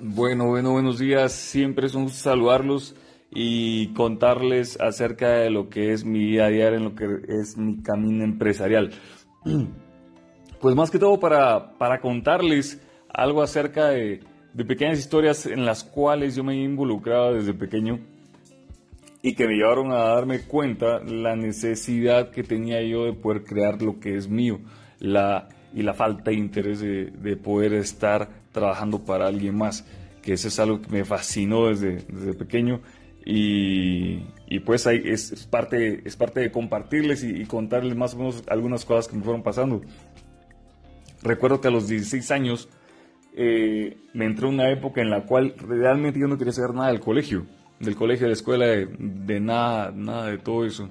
Bueno, bueno, buenos días. Siempre es un saludarlos y contarles acerca de lo que es mi día a día, en lo que es mi camino empresarial. Pues más que todo para, para contarles algo acerca de, de pequeñas historias en las cuales yo me he involucrado desde pequeño y que me llevaron a darme cuenta la necesidad que tenía yo de poder crear lo que es mío la, y la falta de interés de, de poder estar trabajando para alguien más, que eso es algo que me fascinó desde, desde pequeño y, y, pues ahí es, parte, es parte de compartirles y, y, contarles más o menos algunas cosas que me fueron pasando. Recuerdo que a los 16 años eh, me entró una época en la cual realmente yo no quería saber nada del colegio del colegio, de la escuela, de, nada, nada de todo eso.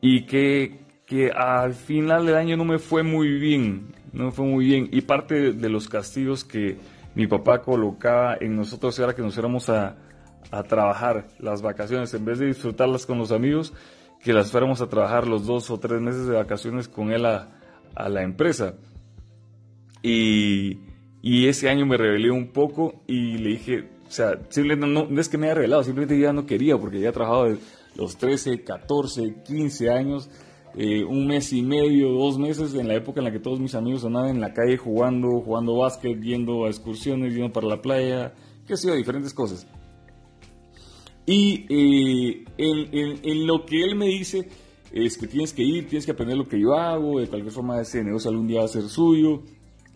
Y que, que al final del año no me fue muy bien, no fue muy bien. Y parte de, los castigos que mi papá colocaba en nosotros era que nos fuéramos a, a trabajar las vacaciones, en vez de disfrutarlas con los amigos, que las fuéramos a trabajar los dos o tres meses de vacaciones con él a, a la empresa. Y, y ese año me rebelé un poco y le dije, o sea, simplemente no, es que me haya revelado, simplemente ya no quería porque ya he trabajado de los 13, 14, 15 años, eh, un mes y medio, dos meses, en la época en la que todos mis amigos andaban en la calle jugando, jugando básquet, yendo a excursiones, yendo para la playa, qué sé yo, diferentes cosas. Y eh, en, lo que él me dice es que tienes que ir, tienes que aprender lo que yo hago, de cualquier forma ese negocio algún día va a ser suyo.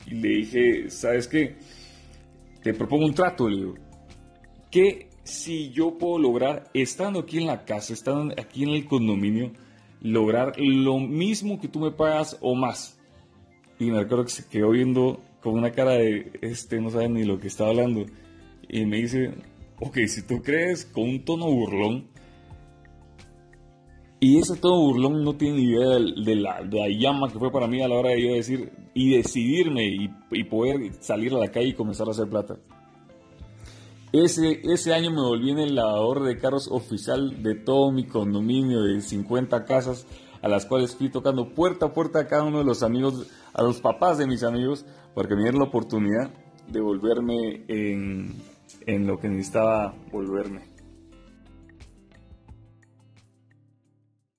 Y le dije, ¿sabes qué? Te propongo un trato, le digo que si yo puedo lograr, estando aquí en la casa, estando aquí en el condominio, lograr lo mismo que tú me pagas o más. Y me recuerdo que se quedó viendo con una cara de, este no sabe ni lo que está hablando. Y me dice, ok, si tú crees con un tono burlón, y ese tono burlón no tiene idea de, la, llama que fue para mí a la hora de yo decir y decidirme y poder salir a la calle y comenzar a hacer plata. Ese, ese año me volví en el lavador de carros oficial de todo mi condominio de 50 casas a las cuales fui tocando puerta a puerta a cada uno de los amigos, a los papás de mis amigos, para que me dieran la oportunidad de volverme en, en lo que necesitaba volverme.